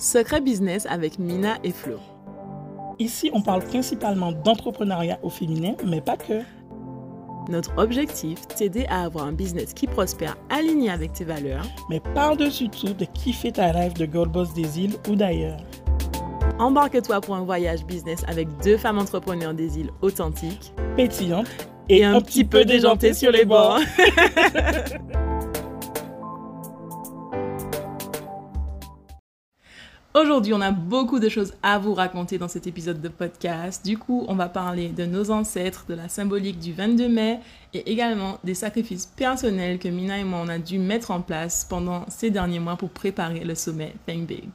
Secret Business avec Mina et Flo. Ici, on parle principalement d'entrepreneuriat au féminin, mais pas que. Notre objectif, t'aider à avoir un business qui prospère aligné avec tes valeurs, mais par-dessus tout de kiffer ta rêve de Gold Boss des îles ou d'ailleurs. Embarque-toi pour un voyage business avec deux femmes entrepreneurs des îles authentiques, pétillantes et, un, petit peu déjantées sur les bords. Aujourd'hui, on a beaucoup de choses à vous raconter dans cet épisode de podcast. Du coup, on va parler de nos ancêtres, de la symbolique du 22 mai et également des sacrifices personnels que Mina et moi on a dû mettre en place pendant ces derniers mois pour préparer le sommet Think Big.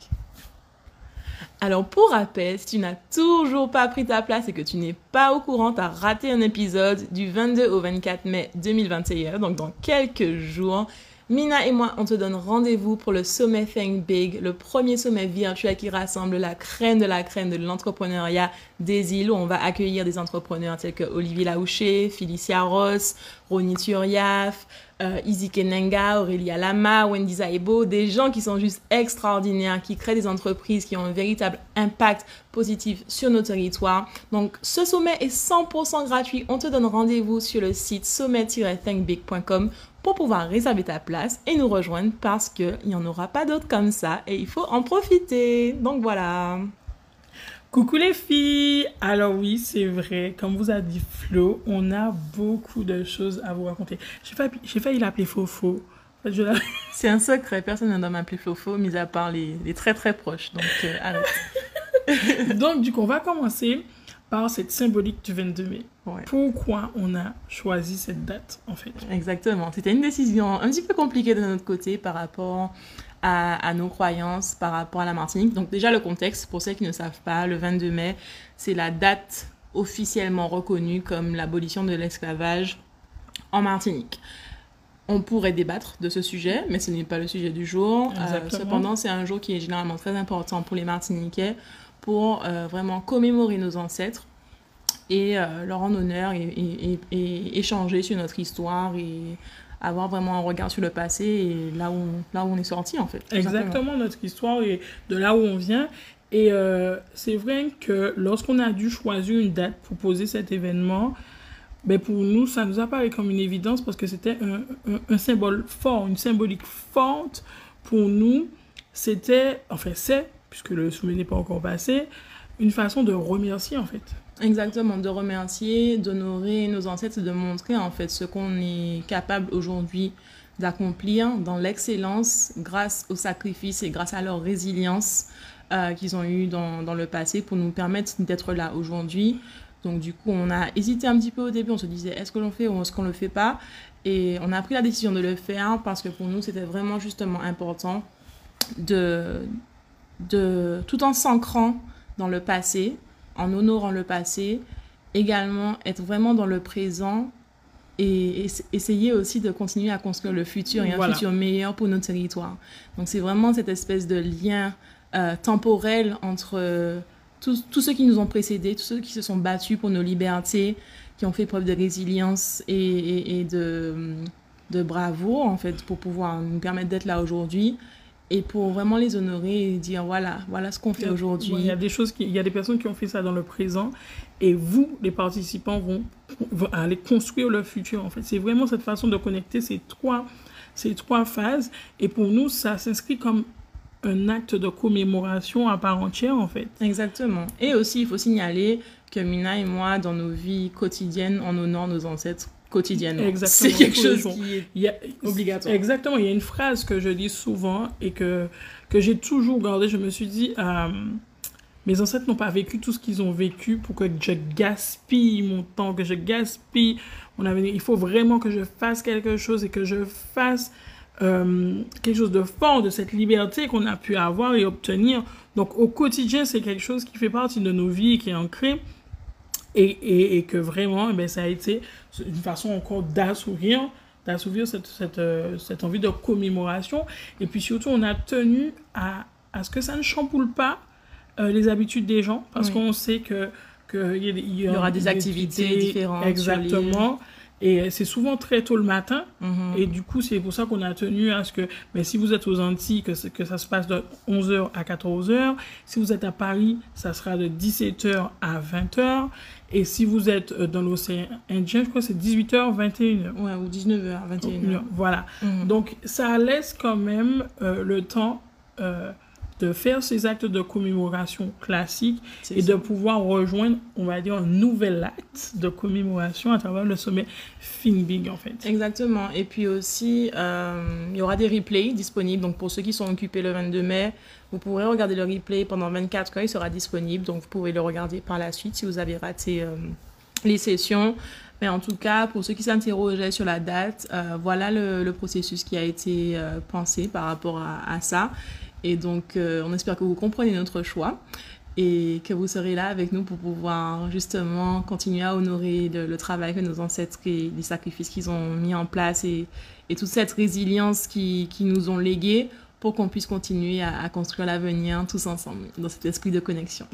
Alors pour rappel, si tu n'as toujours pas pris ta place et que tu n'es pas au courant, tu as raté un épisode du 22 au 24 mai 2021, donc dans quelques jours. Mina et moi, on te donne rendez-vous pour le sommet Think Big, le premier sommet virtuel qui rassemble la crème de la crème de l'entrepreneuriat des îles, où on va accueillir des entrepreneurs tels que Olivier Laouché, Felicia Ross, Ronnie Turiaf, euh, Izike Nenga, Aurélia Lama, Wendy Zaibo, des gens qui sont juste extraordinaires, qui créent des entreprises qui ont un véritable impact positif sur nos territoires. Donc, ce sommet est 100% gratuit. On te donne rendez-vous sur le site sommet-thinkbig.com pour pouvoir réserver ta place et nous rejoindre parce qu'il n'y en aura pas d'autres comme ça et il faut en profiter. Donc voilà. Coucou les filles Alors oui, c'est vrai, comme vous a dit Flo, on a beaucoup de choses à vous raconter. J'ai failli, failli l'appeler Fofo. C'est un secret, personne ne doit m'appeler Fofo, mis à part les, très très proches. Donc, euh, donc du coup, on va commencer par cette symbolique du 22 mai. Pourquoi on a choisi cette date, en fait? Exactement. C'était une décision un petit peu compliquée de notre côté par rapport à, nos croyances, par rapport à la Martinique. Donc déjà, le contexte, pour ceux qui ne savent pas, le 22 mai, c'est la date officiellement reconnue comme l'abolition de l'esclavage en Martinique. On pourrait débattre de ce sujet, mais ce n'est pas le sujet du jour. Euh, cependant, c'est un jour qui est généralement très important pour les Martiniquais pour euh, vraiment commémorer nos ancêtres et euh, leur rendre honneur et, échanger sur notre histoire et avoir vraiment un regard sur le passé et là où, là où on est sorti en fait. Exactement, notre histoire et de là où on vient. Et euh, c'est vrai que lorsqu'on a dû choisir une date pour poser cet événement, ben pour nous, ça nous apparaît comme une évidence parce que c'était un, un, symbole fort, une symbolique forte pour nous. C'était, enfin c'est, puisque le sommet n'est pas encore passé, une façon de remercier en fait. Exactement, de remercier, d'honorer nos ancêtres, de montrer en fait ce qu'on est capable aujourd'hui d'accomplir dans l'excellence grâce au sacrifice et grâce à leur résilience euh, qu'ils ont eu dans, dans, le passé pour nous permettre d'être là aujourd'hui. Donc du coup, on a hésité un petit peu au début, on se disait est-ce que l'on fait ou est-ce qu'on ne le fait pas? Et on a pris la décision de le faire parce que pour nous, c'était vraiment justement important de, de, tout en s'ancrant dans le passé, en honorant le passé, également être vraiment dans le présent et, essayer aussi de continuer à construire le futur et un futur meilleur pour nos territoires. Donc c'est vraiment cette espèce de lien euh, temporel entre euh, tous, ceux qui nous ont précédés, tous ceux qui se sont battus pour nos libertés, qui ont fait preuve de résilience et, et de, de bravoure en fait pour pouvoir nous permettre d'être là aujourd'hui et pour vraiment les honorer et dire voilà, voilà ce qu'on fait aujourd'hui. Il y a des choses, qui, il y a des personnes qui ont fait ça dans le présent et vous, les participants, vont, aller construire leur futur. En fait, c'est vraiment cette façon de connecter ces trois, ces trois phases. Et pour nous, ça s'inscrit comme un acte de commémoration à part entière, en fait. Exactement. Et aussi, il faut signaler que Mina et moi, dans nos vies quotidiennes, on honore nos ancêtres quotidiennement. C'est quelque chose qui est obligatoire. Exactement. Il y a une phrase que je dis souvent et que, que j'ai toujours gardée. Je me suis dit, euh, mes ancêtres n'ont pas vécu tout ce qu'ils ont vécu pour que je gaspille mon temps, que je gaspille mon avenir. Il faut vraiment que je fasse quelque chose et que je fasse euh, quelque chose de fort de cette liberté qu'on a pu avoir et obtenir. Donc au quotidien, c'est quelque chose qui fait partie de nos vies et qui est ancré. Et, et, que vraiment, eh ben, ça a été une façon encore d'assouvir d'assouvir cette, cette, euh, cette, envie de commémoration. Et puis surtout, on a tenu à, à ce que ça ne chamboule pas euh, les habitudes des gens, parce qu'on sait que, que il y, aura des, activités, différentes. Exactement. Et c'est souvent très tôt le matin. Mhm. Et du coup, c'est pour ça qu'on a tenu à ce que, mais si vous êtes aux Antilles, que, que ça se passe de 11h à 14h. Si vous êtes à Paris, ça sera de 17h à 20h. Et si vous êtes euh, dans l'océan Indien, je crois que c'est 18h, 21h. Ouais, ou 19h, 21h. Voilà. Mhm. Donc, ça laisse quand même euh, le temps euh, de faire ces actes de commémoration classiques et ça. de pouvoir rejoindre, on va dire, un nouvel acte de commémoration à travers le sommet Finbig, en fait. Exactement. Et puis aussi, euh, il y aura des replays disponibles. Donc, pour ceux qui sont occupés le 22 mai, vous pourrez regarder le replay pendant 24 heures. Il sera disponible. Donc, vous pouvez le regarder par la suite si vous avez raté euh, les sessions. Mais en tout cas, pour ceux qui s'interrogeaient sur la date, euh, voilà le, le processus qui a été euh, pensé par rapport à, à ça. Et donc, euh, on espère que vous comprenez notre choix et que vous serez là avec nous pour pouvoir justement continuer à honorer le, travail que nos ancêtres et les sacrifices qu'ils ont mis en place et, toute cette résilience qui, qui nous ont léguée pour qu'on puisse continuer à construire l'avenir tous ensemble dans cet esprit de connexion.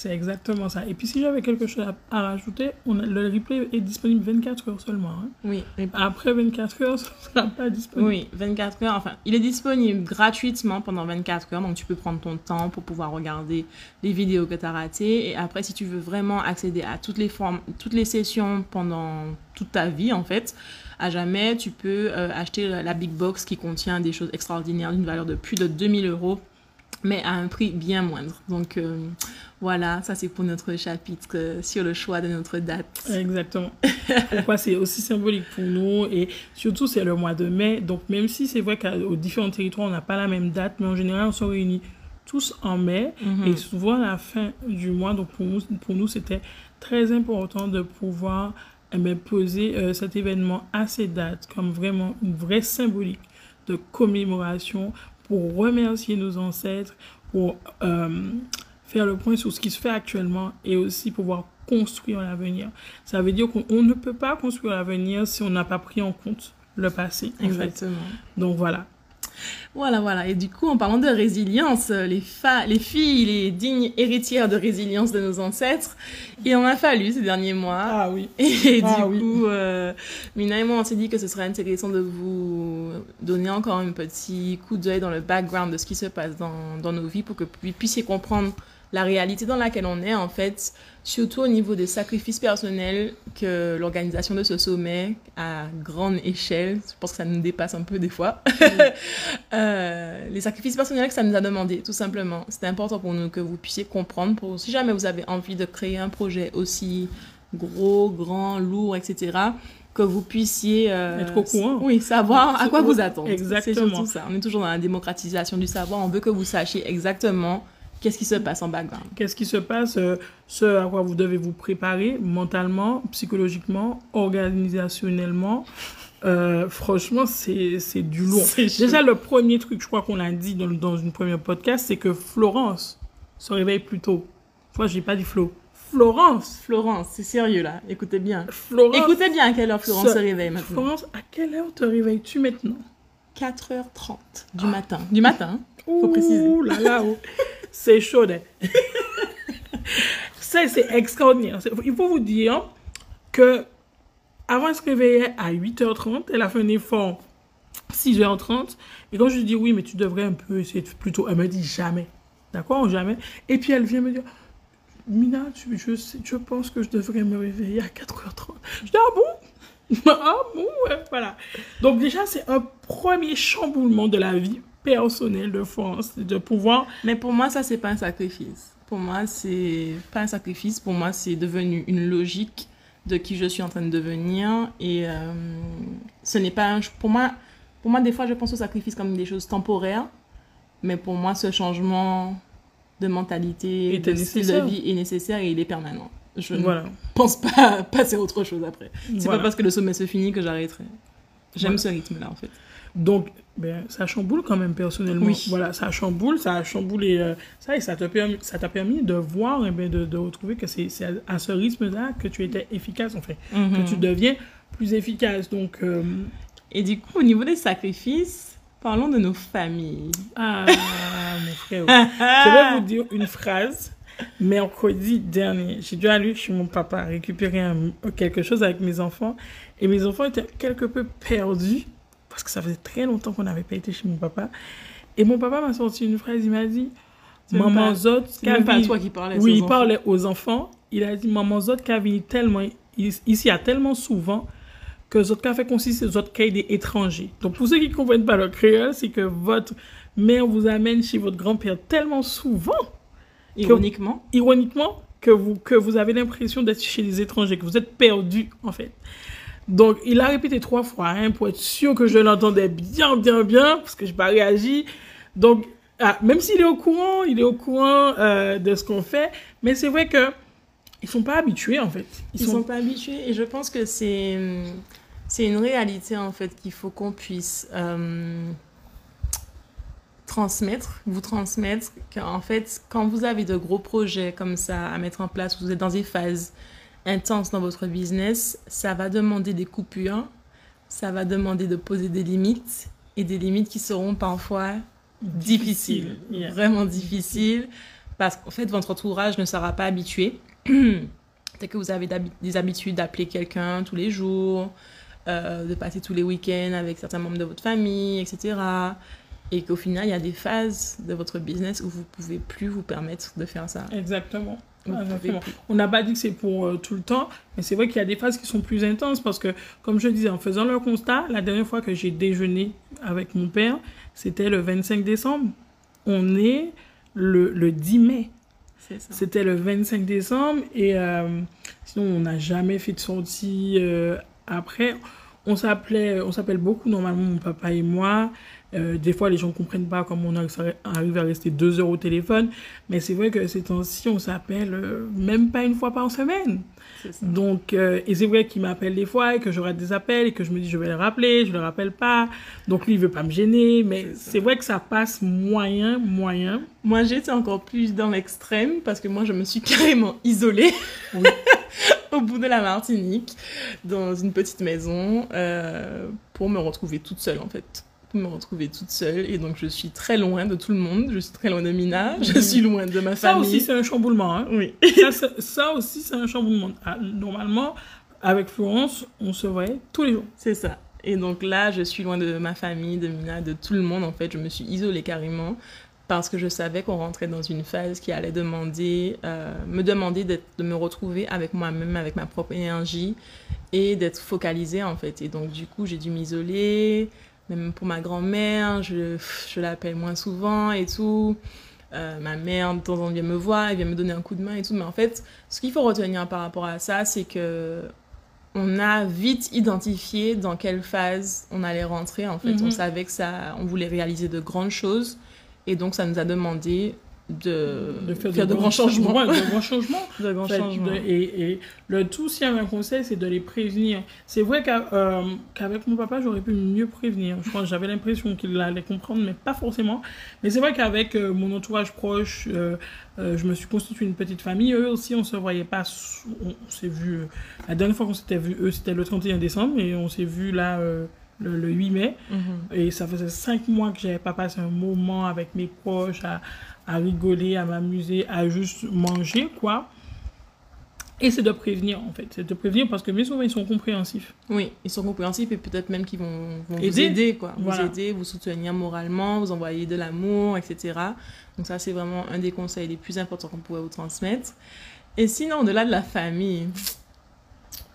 C'est exactement ça. Et puis, si j'avais quelque chose à, à rajouter, on a- le replay est disponible 24 heures seulement. hein. Oui, et- Après 24 heures, ne sera pas disponible. oui, 24 heures. Enfin, il est disponible gratuitement pendant 24 heures, donc tu peux prendre ton temps pour pouvoir regarder les vidéos que tu as ratées. Et après, si tu veux vraiment accéder à toutes les formes, toutes les sessions pendant toute ta vie, en fait, à jamais, tu peux euh, acheter la, la big box qui contient des choses extraordinaires d'une valeur de plus de 2000 euros, mais à un prix bien moindre. Donc euh, voilà, ça c'est pour notre chapitre euh, sur le choix de notre date. Exactement. Pourquoi c'est aussi symbolique pour nous et surtout c'est le mois de mai. Donc même si c'est vrai qu'aux différents territoires on n'a pas la même date, mais en général on se réunit tous en mai Mhm. et souvent à la fin du mois. Donc pour nous, pour nous c'était très important de pouvoir eh poser euh, cet événement à ces dates comme vraiment une vraie symbolique de commémoration pour remercier nos ancêtres, pour euh, faire le point sur ce qui se fait actuellement et aussi pouvoir construire l'avenir. Ça veut dire qu'on on ne peut pas construire l'avenir si on n'a pas pris en compte le passé. en fait. Exactement. Donc voilà. Voilà, voilà. Et du coup, en parlant de résilience, euh, les, les filles, les dignes héritières de résilience de nos ancêtres, il en a fallu ces derniers mois. Ah oui. Et Ah du oui. coup, euh, Mina et moi, on s'est dit que ce serait intéressant de vous donner encore un petit coup d'œil dans le background de ce qui se passe dans, dans nos vies pour que vous puissiez comprendre la réalité dans laquelle on est, en fait, surtout au niveau des sacrifices personnels que l'organisation de ce sommet à grande échelle, je pense que ça nous dépasse un peu des fois, Euh, les sacrifices personnels que ça nous a demandé, tout simplement. C'était important pour nous que vous puissiez comprendre, pour, si jamais vous avez envie de créer un projet aussi gros, grand, lourd, etc., que vous puissiez euh, Être au courant. Oui, savoir à quoi vous attendre. Exactement. C'est ça. On est toujours dans la démocratisation du savoir. On veut que vous sachiez exactement qu'est-ce qui se passe en background? Qu'est-ce qui se passe euh, Ce à quoi vous devez vous préparer mentalement, psychologiquement, organisationnellement. Euh, franchement, c'est du lourd. Déjà, le premier truc, je crois qu'on l'a dit dans, dans une première podcast, c'est que Florence se réveille plus tôt. Moi, j'ai pas dit Flo. Florence Florence, c'est sérieux là. Écoutez bien. Florence Écoutez bien à quelle heure Florence se réveille maintenant. Florence, à quelle heure te réveilles-tu maintenant? 4h30 du matin. Du matin. hein. Faut préciser. Ouh là là, oh. c'est chaud. hein. Ça, c'est extraordinaire. Il faut vous dire que avant, elle se réveillait à 8h30. Elle a fait un effort 6h30. Et quand je lui dis oui, mais tu devrais un peu essayer de plus tôt, elle me dit jamais. D'accord? Jamais. Et puis elle vient me dire Mina, tu- je, je pense que je devrais me réveiller à 4h30. Je dis ah bon? Ah bon Voilà. Donc déjà, c'est un premier chamboulement de la vie personnelle de France, de pouvoir Mais pour moi, ça, c'est pas un sacrifice. Pour moi, c'est pas un sacrifice. Pour moi, c'est devenu une logique de qui je suis en train de devenir. Et euh, ce n'est pas un... Pour moi, pour moi, des fois, je pense au sacrifice comme des choses temporaires. Mais pour moi, ce changement de mentalité, de style de vie est nécessaire et il est permanent. Je ne pense pas passer à autre chose après. C'est Voilà. pas parce que le sommet se finit que j'arrêterai. J'aime Voilà. ce rythme-là, en fait. Donc, ben, ça chamboule quand même personnellement. Oui. Voilà, ça chamboule, ça a chamboulé euh, ça et ça t'a permis, ça t'a permis de voir et ben, de, de retrouver que c'est c'est à, ce rythme-là que tu étais efficace, en fait, que Mhm. tu deviens plus efficace. Donc, euh, Et du coup, au niveau des sacrifices, parlons de nos familles. ah, mon frère, je vais vous dire une phrase mercredi dernier, j'ai dû aller chez mon papa récupérer un- quelque chose avec mes enfants. Et mes enfants étaient quelque peu perdus parce que ça faisait très longtemps qu'on n'avait pas été chez mon papa. Et mon papa m'a sorti une phrase, il m'a dit Maman Zot, C'est même pas toi qui parlais. oui, il parlait aux enfants. Il a dit Maman Zot qui a venu tellement, ici, à tellement souvent que Zot a fait consiste Zot qui est des étrangers. Donc, pour ceux qui ne comprennent pas le créole, c'est que votre mère vous amène chez votre grand-père tellement souvent. Ironiquement. ironiquement, que vous, que vous avez l'impression d'être chez les étrangers, que vous êtes perdu, en fait. Donc, il a répété trois fois hein, pour être sûr que je l'entendais bien, bien, bien, parce que je n'ai pas réagi. Donc, ah, même s'il est au courant, il est au courant euh, de ce qu'on fait, mais c'est vrai que ils sont pas habitués, en fait. Ils sont pas habitués et je pense que c'est c'est une réalité en fait qu'il faut qu'on puisse euh, transmettre, vous transmettre qu'en fait quand vous avez de gros projets comme ça à mettre en place, vous êtes dans des phases intenses dans votre business, ça va demander des coupures, ça va demander de poser des limites et des limites qui seront parfois difficiles, Yeah. vraiment difficiles parce qu'en fait votre entourage ne sera pas habitué. Peut-être que vous avez des habitudes d'appeler quelqu'un tous les jours, euh, de passer tous les week-ends avec certains membres de votre famille, etc. Et qu'au final, il y a des phases de votre business où vous pouvez plus vous permettre de faire ça. Exactement. Exactement. On n'a pas dit que c'est pour euh, tout le temps, mais c'est vrai qu'il y a des phases qui sont plus intenses parce que, comme je disais, en faisant le constat, la dernière fois que j'ai déjeuné avec mon père, c'était le 25 décembre. On est le, le 10 mai. C'était le 25 décembre et euh, sinon on n'a jamais fait de sortie euh, après. On s'appelait, on s'appelle beaucoup normalement mon papa et moi. Euh, des fois les gens comprennent pas comment on arrive à rester deux heures au téléphone, mais c'est vrai que ces temps-ci on s'appelle euh, même pas une fois par semaine. Donc euh, et c'est vrai qu'il m'appelle des fois et que je rate des appels et que je me dis je vais le rappeler, je le rappelle pas. Donc lui il veut pas me gêner, mais C'est vrai que ça passe moyen, moyen. Moi, j'étais encore plus dans l'extrême parce que moi, je me suis carrément isolée Oui. au bout de la Martinique, dans une petite maison, pour me retrouver toute seule, en fait. Me retrouver toute seule. Et donc, je suis très loin de tout le monde. Je suis très loin de Mina. Je Mhm. suis loin de ma Ça famille. aussi c'est un chamboulement. Hein. Oui. ça, ça aussi, c'est un chamboulement. Ah, Normalement, avec Florence, on se voyait tous les jours. C'est ça. Et donc là, je suis loin de ma famille, de Mina, de tout le monde. En fait, je me suis isolée carrément parce que je savais qu'on rentrait dans une phase qui allait demander, euh, me demander de me retrouver avec moi-même, avec ma propre énergie et d'être focalisée en fait. Et donc du coup, j'ai dû m'isoler. Même pour ma grand-mère, je, je l'appelle moins souvent et tout. Euh, ma mère, de temps en temps, vient me voir, elle vient me donner un coup de main et tout. Mais en fait, ce qu'il faut retenir par rapport à ça, c'est que on a vite identifié dans quelle phase on allait rentrer. En fait, Mhm. on savait que ça, on voulait réaliser de grandes choses, et donc ça nous a demandé de, de faire, de, grands changements. Ouais, de grands changements. de grands fait, changements. et, et le tout, s'il y avait un conseil, c'est de les prévenir. C'est vrai euh, qu'avec mon papa, j'aurais pu mieux prévenir. Je pense j'avais l'impression qu'il allait comprendre, mais pas forcément. Mais c'est vrai qu'avec euh, mon entourage proche, euh, je me suis constitué une petite famille. Eux aussi, on se voyait pas. On, on s'est vu. la dernière fois qu'on s'était vu, eux, c'était le 31 décembre, et on s'est vu là le, le 8 mai. Mhm. Et ça faisait cinq mois que j'avais pas passé un moment avec mes proches, à, à rigoler, à m'amuser, à juste manger, quoi. Et c'est de prévenir, en fait. C'est de prévenir parce que bien souvent, ils sont compréhensifs. Oui, ils sont compréhensifs et peut-être même qu'ils vont, vont vous Aider. quoi. Voilà. Vous aider, vous soutenir moralement, vous envoyer de l'amour, etc. Donc ça, c'est vraiment un des conseils les plus importants qu'on pourrait vous transmettre. Et sinon, au-delà de la famille,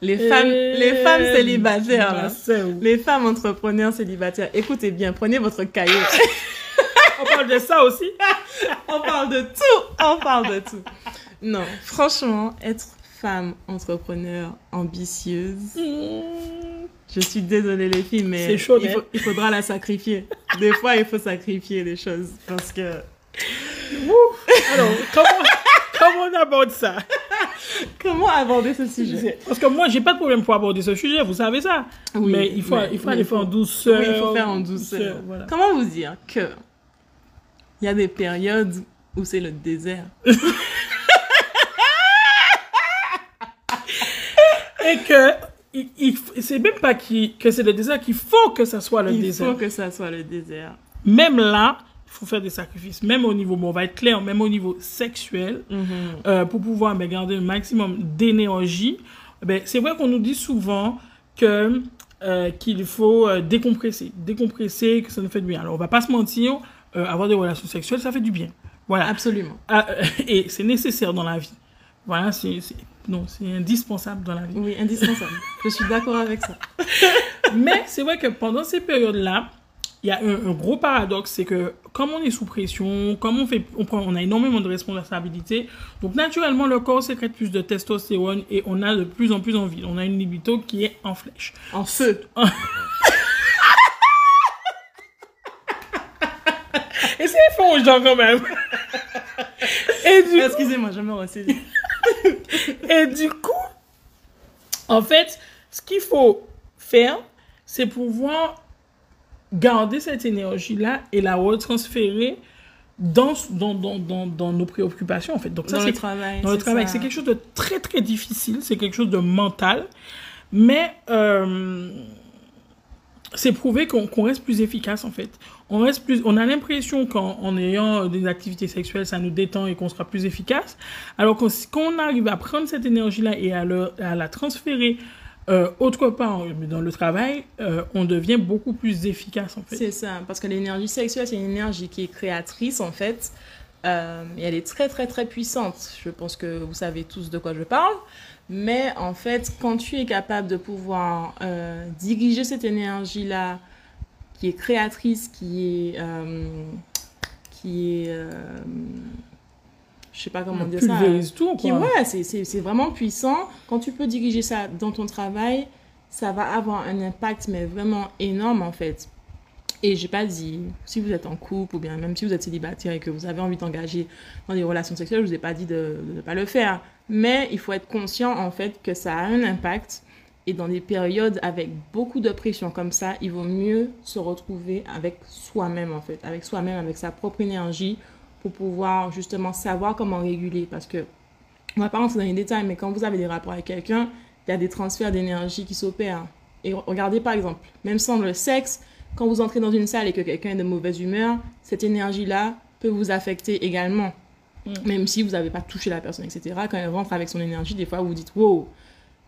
les femmes, les femmes célibataires. Bah, les femmes entrepreneurs célibataires, écoutez bien, prenez votre cahier. On parle de ça aussi? On parle de tout, on parle de tout. Non, franchement, être femme entrepreneur ambitieuse, je suis désolée les filles, mais chaud, il, faut- il faudra la sacrifier. Des fois, il faut sacrifier des choses parce que Alors, comment, comment on aborde ça? Comment aborder ce sujet? Parce que moi, j'ai pas de problème pour aborder ce sujet, vous savez ça. Oui, mais il faut, mais- il faut aller faire en douceur. Oui, il faut faire en douceur. voilà. Comment vous dire que il y a des périodes où c'est le désert. Et que il, il- c'est même pas qui, que c'est le désert qu'il faut que ça soit le il désert. faut que ça soit le désert. Même là, faut faire des sacrifices, même au niveau, bon, on va être clair, même au niveau sexuel, euh, pour pouvoir ben, garder un maximum d'énergie. Ben, c'est vrai qu'on nous dit souvent que euh, qu'il faut euh, décompresser, décompresser, que ça nous fait du bien. Alors, on va pas se mentir, euh, avoir des relations sexuelles, ça fait du bien. Voilà. Absolument. Ah, euh, et c'est nécessaire dans la vie. Voilà, c'est c'est- non, c'est indispensable dans la vie. Oui, indispensable. Je suis d'accord avec ça. Mais c'est vrai que pendant ces périodes-là, il y a un, un gros paradoxe, c'est que comme on est sous pression, comme on, fait, on, prend, on a énormément de responsabilités, donc naturellement le corps sécrète plus de testostérone et on a de plus en plus envie. On a une libido qui est en flèche. En feu. Quand même. et, du, Excusez-moi, je me ressaisis. et du coup, en fait, ce qu'il faut faire, c'est pouvoir garder cette énergie-là et la retransférer dans, dans, dans, dans, dans nos préoccupations, en fait. Donc ça, Dans c'est le travail. dans le travail. C'est quelque chose de très, très difficile. C'est quelque chose de mental. Mais euh, c'est prouvé qu'on qu'on reste plus efficace, en fait. On, reste plus, on a l'impression qu'en en ayant des activités sexuelles, ça nous détend et qu'on sera plus efficace. Alors que si- quand on arrive à prendre cette énergie-là et à, à la transférer euh, autre part, dans le travail, euh, on devient beaucoup plus efficace, en fait. C'est ça, parce que l'énergie sexuelle, c'est une énergie qui est créatrice en fait, euh, et elle est très très très puissante. Je pense que vous savez tous de quoi je parle, mais en fait, quand tu es capable de pouvoir euh, diriger cette énergie-là, qui est créatrice, qui est, euh, qui est, euh, je sais pas comment dire ça. tout, Qui, ouais, c'est- c'est c'est vraiment puissant. Quand tu peux diriger ça dans ton travail, ça va avoir un impact, mais vraiment énorme en fait. Et j'ai pas dit, si vous êtes en couple ou bien même si vous êtes célibataire et que vous avez envie d'engager dans des relations sexuelles, je vous ai pas dit de de ne pas le faire. Mais il faut être conscient en fait que ça a un impact. Et dans des périodes avec beaucoup de pression comme ça, il vaut mieux se retrouver avec soi-même en fait, avec soi-même, avec sa propre énergie pour pouvoir justement savoir comment réguler. Parce que, on va pas rentrer dans les détails, mais quand vous avez des rapports avec quelqu'un, il y a des transferts d'énergie qui s'opèrent. Et regardez par exemple, même sans le sexe, quand vous entrez dans une salle et que quelqu'un est de mauvaise humeur, cette énergie-là peut vous affecter également. Mm. Même si vous n'avez pas touché la personne, etc. Quand elle rentre avec son énergie, des fois vous vous dites Wow,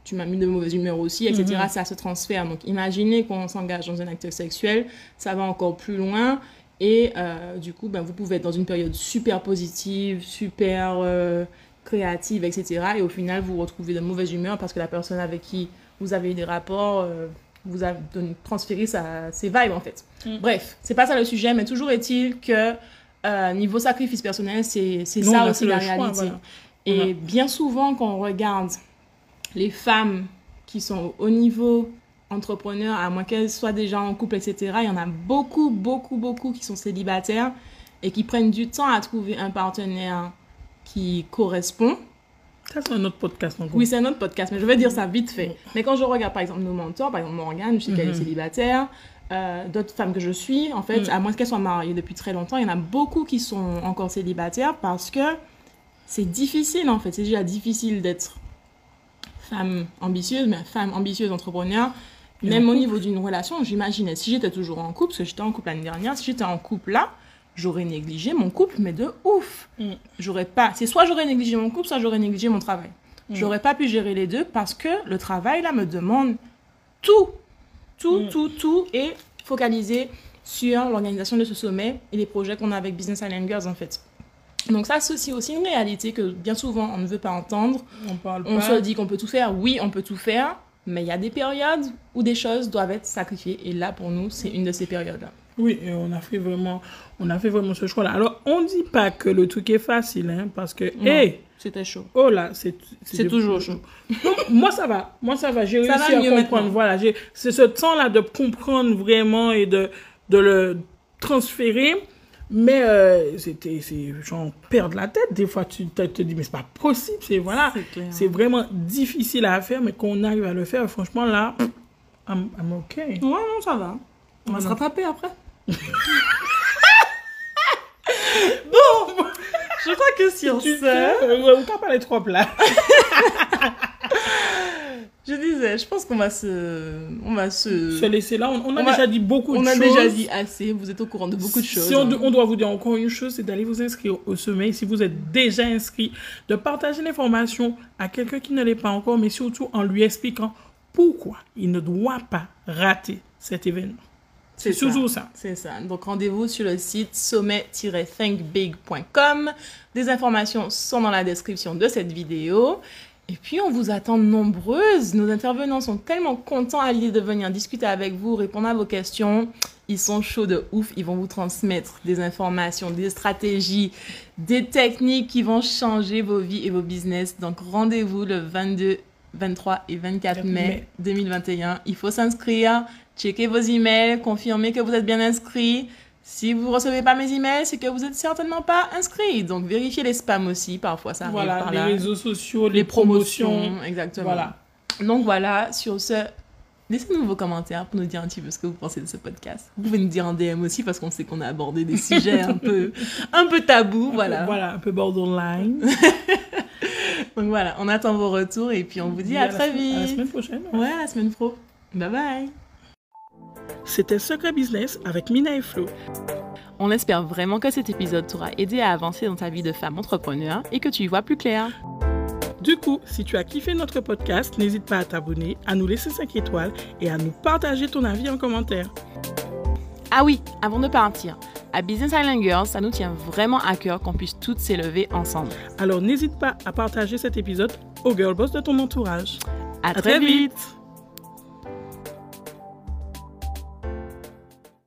tu m'as mis de mauvaise humeur aussi, etc. Mhm. Ça se transfère. Donc imaginez qu'on s'engage dans un acte sexuel, ça va encore plus loin. Et euh, du coup, ben, vous pouvez être dans une période super positive, super euh, créative, etc. Et au final, vous vous retrouvez de mauvaise humeur parce que la personne avec qui vous avez eu des rapports euh, vous a donné- transféré sa, ses vibes, en fait. Mm. Bref, c'est pas ça le sujet, mais toujours est-il que euh, niveau sacrifice personnel, c'est ça aussi la choix, réalité. voilà. Et Voilà. bien souvent, quand on regarde les femmes qui sont au niveau entrepreneur, à moins qu'elles soient déjà en couple, etc., il y en a beaucoup, beaucoup, beaucoup qui sont célibataires et qui prennent du temps à trouver un partenaire qui correspond. Ça, c'est un autre podcast, encore. Oui, c'est un autre podcast, mais je vais dire ça vite fait. Mais quand je regarde, par exemple, nos mentors, par exemple, Morgane, je sais qu'elle est Mhm. célibataire, euh, d'autres femmes que je suis, en fait, Mm. à moins qu'elles soient mariées depuis très longtemps, il y en a beaucoup qui sont encore célibataires parce que c'est difficile, en fait. C'est déjà difficile d'être femme ambitieuse, mais femme ambitieuse entrepreneur. Même en au niveau d'une relation, j'imaginais, si j'étais toujours en couple, parce que j'étais en couple l'année dernière, si j'étais en couple là, j'aurais négligé mon couple, mais de ouf. Mm. J'aurais pas. C'est soit j'aurais négligé mon couple, soit j'aurais négligé mon travail. Mm. J'aurais pas pu gérer les deux parce que le travail là me demande tout, tout, Mm. tout, tout et focalisé sur l'organisation de ce sommet et les projets qu'on a avec Business Island Girls en fait. Donc ça, c'est aussi une réalité que bien souvent on ne veut pas entendre. On parle On pas. se dit qu'on peut tout faire, oui, on peut tout faire, mais il y a des périodes où des choses doivent être sacrifiées. Et là, pour nous, c'est une de ces périodes-là. Oui, et on a fait vraiment, on a fait vraiment ce choix-là. Alors, on dit pas que le truc est facile, hein, parce que, C'était chaud. oh là, c'est, de- toujours chaud. Moi, ça va. Moi, ça va. J'ai réussi va à comprendre. maintenant. Voilà, c'est ce temps-là de comprendre vraiment et de, de le transférer. Mais euh, c'était, c'est, j'en perds la tête. Des fois, tu te, te dis, mais c'est pas possible. C'est, voilà. C'est vraiment difficile à faire, mais quand on arrive à le faire, franchement, là, I'm, I'm okay. Ouais, non, ça va. On va se rattraper après. Bon, je crois que sur Tu euh, on t'a parlé trop plat. Je disais, je pense qu'on va se, on va se, Se laisser là, on, on a On va- déjà dit beaucoup de on choses. a déjà dit assez. Vous êtes au courant de beaucoup de choses. Si on, hein. on doit vous dire encore une chose, c'est d'aller vous inscrire au sommeil. Si vous êtes déjà inscrit, de partager l'information à quelqu'un qui ne l'est pas encore, mais surtout en lui expliquant pourquoi il ne doit pas rater cet événement. C'est ça. toujours ça. C'est ça. Donc rendez-vous sur le site sommet-thinkbig.com. Des informations sont dans la description de cette vidéo. Et puis on vous attend nombreuses. Nos intervenants sont tellement contents à l'idée de venir discuter avec vous, répondre à vos questions. Ils sont chauds de ouf. Ils vont vous transmettre des informations, des stratégies, des techniques qui vont changer vos vies et vos business. Donc rendez-vous le 22, 23 et 24 mai mai. 2021. Il faut s'inscrire. Checkez vos emails, confirmez que vous êtes bien inscrit. Si vous recevez pas mes emails, c'est que vous êtes certainement pas inscrit. Donc vérifiez les spams aussi, parfois ça arrive Voilà, par les là. réseaux sociaux, les, les promotions. promotions, exactement. Voilà. Donc voilà, sur ce, laissez-nous vos commentaires pour nous dire un petit peu ce que vous pensez de ce podcast. Vous pouvez nous dire en DM aussi parce qu'on sait qu'on a abordé des sujets un peu, un peu tabous, voilà. Voilà, un peu borderline. Donc voilà, on attend vos retours et puis on vous dit à, très semaine- À la vite. semaine prochaine. ouais. Ouais, à la semaine pro. Bye bye. C'était Secret Business avec Mina et Flo. On espère vraiment que cet épisode t'aura aidé à avancer dans ta vie de femme entrepreneur et que tu y vois plus clair. Du coup, si tu as kiffé notre podcast, n'hésite pas à t'abonner, à nous laisser 5 étoiles et à nous partager ton avis en commentaire. Ah oui, avant de partir, à Business Island Girls, ça nous tient vraiment à cœur qu'on puisse toutes s'élever ensemble. Alors n'hésite pas à partager cet épisode aux girl boss de ton entourage. À, À très très vite. vite.